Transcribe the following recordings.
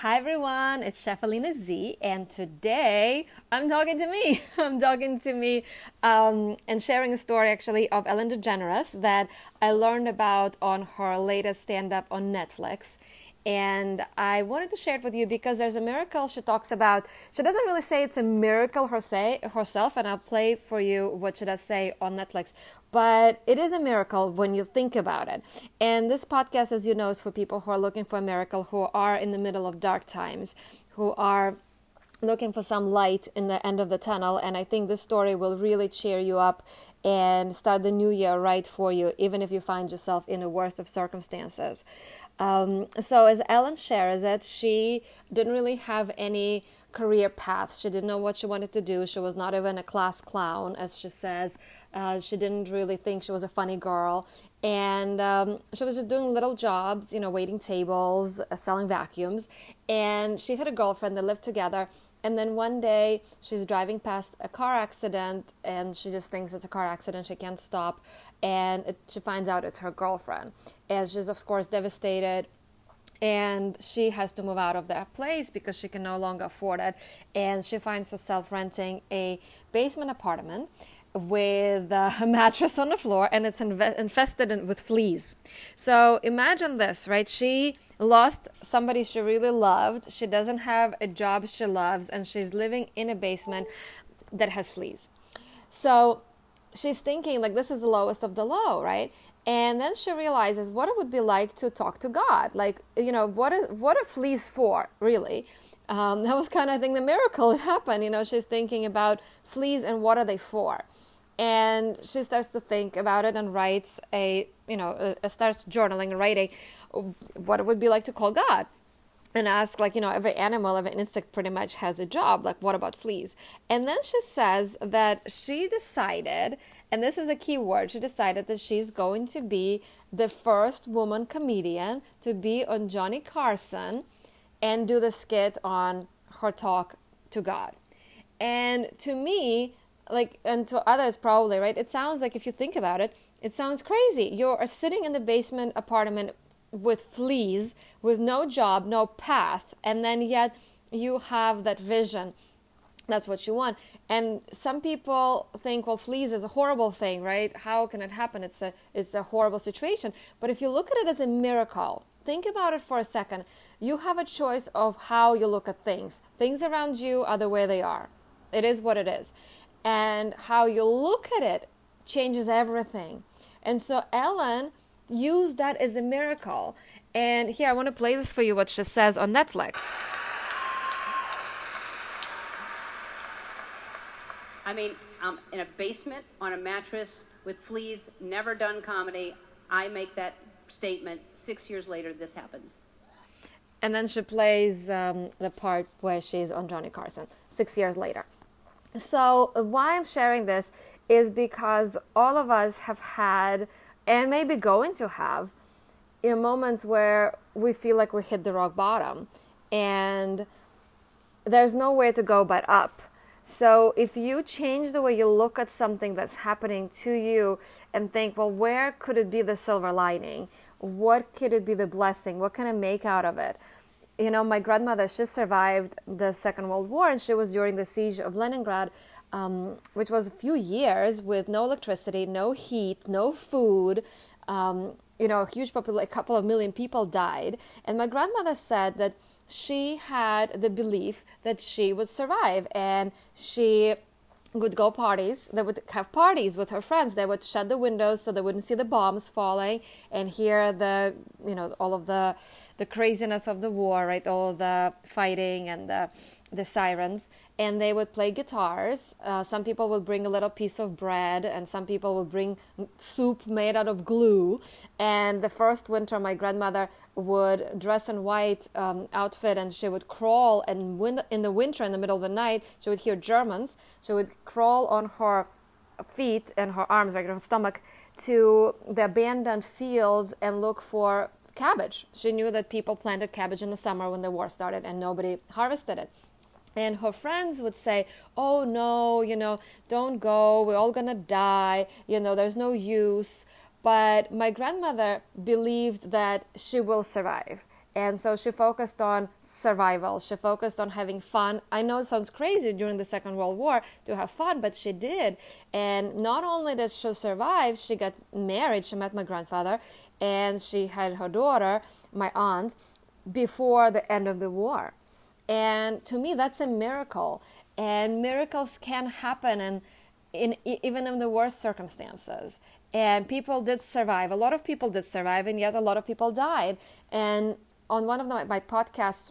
Hi everyone, it's Chef Alina Z, and today I'm talking to me. I'm talking to me um, and sharing a story actually of Ellen DeGeneres that I learned about on her latest stand up on Netflix and I wanted to share it with you because there's a miracle she talks about. She doesn't really say it's a miracle herself, and I'll play for you what she does say on Netflix. But it is a miracle when you think about it. And this podcast, as you know, is for people who are looking for a miracle, who are in the middle of dark times, who are looking for some light in the end of the tunnel. And I think this story will really cheer you up and start the new year right for you, even if you find yourself in the worst of circumstances. Um, so as Ellen shares it, she didn't really have any career path. She didn't know what she wanted to do. She was not even a class clown, as she says. Uh, she didn't really think she was a funny girl. And um, she was just doing little jobs, you know, waiting tables, uh, selling vacuums. And she had a girlfriend. They lived together. And then one day she's driving past a car accident and she just thinks it's a car accident. She can't stop and it, she finds out it's her girlfriend. And she's, of course, devastated. And she has to move out of that place because she can no longer afford it. And she finds herself renting a basement apartment with a mattress on the floor and it's infested in, with fleas. So imagine this, right? She lost somebody she really loved. She doesn't have a job she loves and she's living in a basement that has fleas. So she's thinking like this is the lowest of the low, right? And then she realizes what it would be like to talk to God. Like, you know, what is what are fleas for, really? Um, that was kind of I think the miracle happened. You know, she's thinking about fleas and what are they for, and she starts to think about it and writes a, you know, uh, starts journaling and writing what it would be like to call God and ask like you know every animal every insect pretty much has a job like what about fleas? And then she says that she decided and this is a key word she decided that she's going to be the first woman comedian to be on johnny carson and do the skit on her talk to god. And to me like and to others probably right it sounds like if you think about it it sounds crazy. You're sitting in the basement apartment with fleas, with no job, no path, and then yet you have that vision. That's what you want. And some people think, well, fleas is a horrible thing, right? How can it happen? It's a it's a horrible situation. But if you look at it as a miracle, think about it for a second. You have a choice of how you look at things. Things around you are the way they are. It is what it is. And how you look at it changes everything. And so Ellen use that as a miracle. And here, I want to play this for you, what she says on Netflix. I mean, I'm in a basement on a mattress with fleas, never done comedy. I make that statement. Six years later, this happens. And then she plays um, the part where she's on Johnny Carson, six years later. So, why I'm sharing this is because all of us have had and maybe going to have in moments where we feel like we hit the rock bottom and there's no way to go but up. So if you change the way you look at something that's happening to you and think, well, where could it be the silver lining? What could it be the blessing? What can I make out of it? You know, my grandmother, she survived the Second World War and she was during the siege of Leningrad um, which was a few years with no electricity, no heat, no food. Um, you know, a huge population, a couple of million people died. And my grandmother said that she had the belief that she would survive and she would go parties they would have parties with her friends they would shut the windows so they wouldn't see the bombs falling and hear the you know all of the the craziness of the war right all the fighting and the the sirens and they would play guitars. Uh, some people would bring a little piece of bread, and some people would bring soup made out of glue. And the first winter, my grandmother would dress in white um, outfit, and she would crawl. And win- in the winter, in the middle of the night, she would hear Germans. She would crawl on her feet and her arms, like her stomach, to the abandoned fields and look for cabbage. She knew that people planted cabbage in the summer when the war started, and nobody harvested it. And her friends would say, Oh, no, you know, don't go. We're all to die. You know, there's no use. But my grandmother believed that she will survive. And so she focused on survival. She focused on having fun. I know it sounds crazy during the Second World War to have fun, but she did. And not only did she survive, she got married. She met my grandfather and she had her daughter, my aunt, before the end of the war. And to me, that's a miracle. And miracles can happen and in, even in the worst circumstances. And people did survive. A lot of people did survive, and yet a lot of people died. And on one of my, my podcasts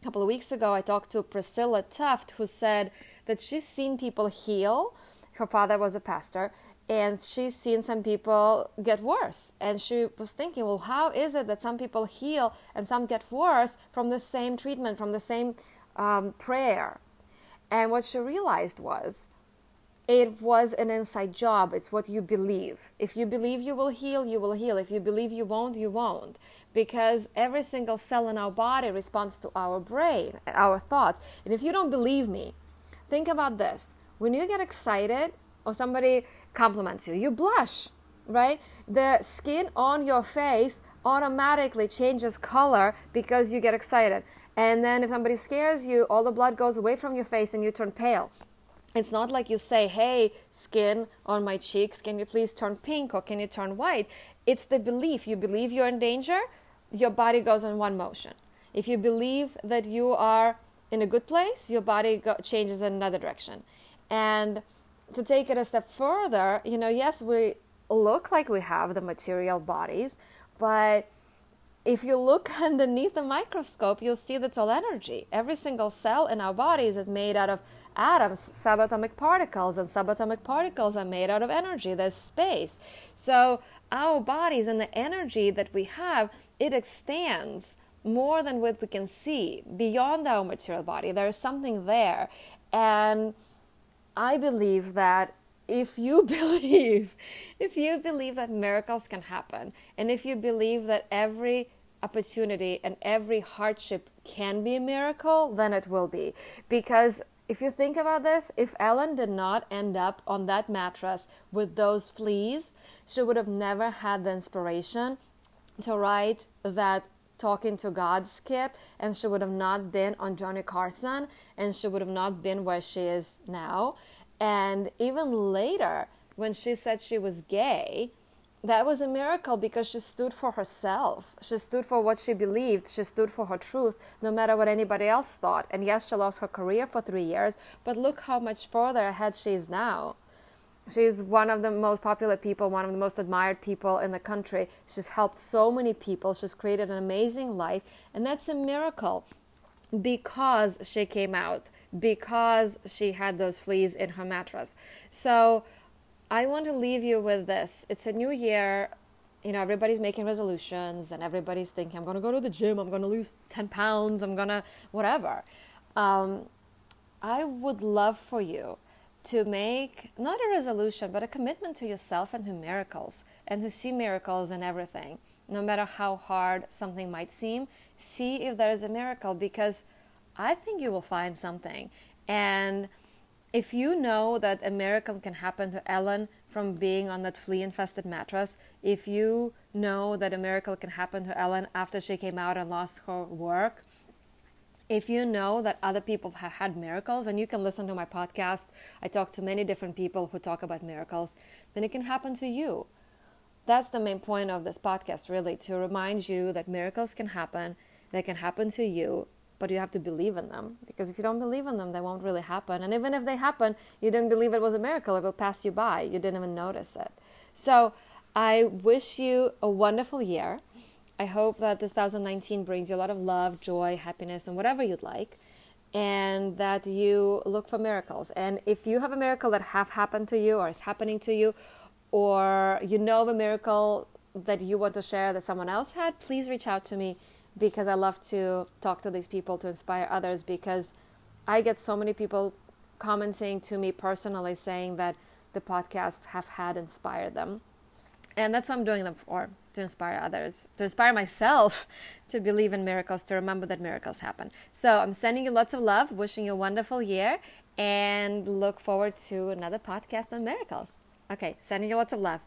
a couple of weeks ago, I talked to Priscilla Tuft, who said that she's seen people heal. Her father was a pastor, and she's seen some people get worse. And she was thinking, well, how is it that some people heal and some get worse from the same treatment, from the same um, prayer? And what she realized was it was an inside job. It's what you believe. If you believe you will heal, you will heal. If you believe you won't, you won't. Because every single cell in our body responds to our brain, our thoughts. And if you don't believe me, think about this. When you get excited or somebody compliments you, you blush, right? The skin on your face automatically changes color because you get excited. And then if somebody scares you, all the blood goes away from your face and you turn pale. It's not like you say, hey, skin on my cheeks, can you please turn pink or can you turn white? It's the belief. You believe you're in danger, your body goes in one motion. If you believe that you are in a good place, your body go- changes in another direction. And to take it a step further, you know, yes, we look like we have the material bodies, but if you look underneath the microscope, you'll see that's all energy. Every single cell in our bodies is made out of atoms, subatomic particles, and subatomic particles are made out of energy. There's space. So our bodies and the energy that we have, it extends more than what we can see beyond our material body. There is something there. And I believe that if you believe, if you believe that miracles can happen, and if you believe that every opportunity and every hardship can be a miracle, then it will be. Because if you think about this, if Ellen did not end up on that mattress with those fleas, she would have never had the inspiration to write that talking to God skit, and she would have not been on Johnny Carson, and she would have not been where she is now. And even later, when she said she was gay, that was a miracle because she stood for herself. She stood for what she believed. She stood for her truth, no matter what anybody else thought. And yes, she lost her career for three years, but look how much further ahead she is now. She's one of the most popular people, one of the most admired people in the country. She's helped so many people. She's created an amazing life. And that's a miracle because she came out, because she had those fleas in her mattress. So, I want to leave you with this. It's a new year. You know, everybody's making resolutions and everybody's thinking, I'm going to go to the gym, I'm going to lose 10 pounds, I'm going to whatever. Um, I would love for you to make not a resolution, but a commitment to yourself and to miracles and to see miracles in everything. No matter how hard something might seem, see if there is a miracle because I think you will find something. And if you know that a miracle can happen to Ellen from being on that flea infested mattress, if you know that a miracle can happen to Ellen after she came out and lost her work, if you know that other people have had miracles, and you can listen to my podcast, I talk to many different people who talk about miracles, then it can happen to you. That's the main point of this podcast, really, to remind you that miracles can happen, they can happen to you, but you have to believe in them because if you don't believe in them they won't really happen. And even if they happen you didn't believe it was a miracle it will pass you by. You didn't even notice it. So i wish you a wonderful year i hope that 2019 brings you a lot of love joy happiness and whatever you'd like and that you look for miracles and if you have a miracle that have happened to you or is happening to you or you know of a miracle that you want to share that someone else had please reach out to me because I love to talk to these people to inspire others because I get so many people commenting to me personally saying that the podcasts have had inspired them. And that's what I'm doing them for to inspire others, to inspire myself to believe in miracles, to remember that miracles happen. So I'm sending you lots of love, wishing you a wonderful year, and look forward to another podcast on miracles. Okay, sending you lots of love.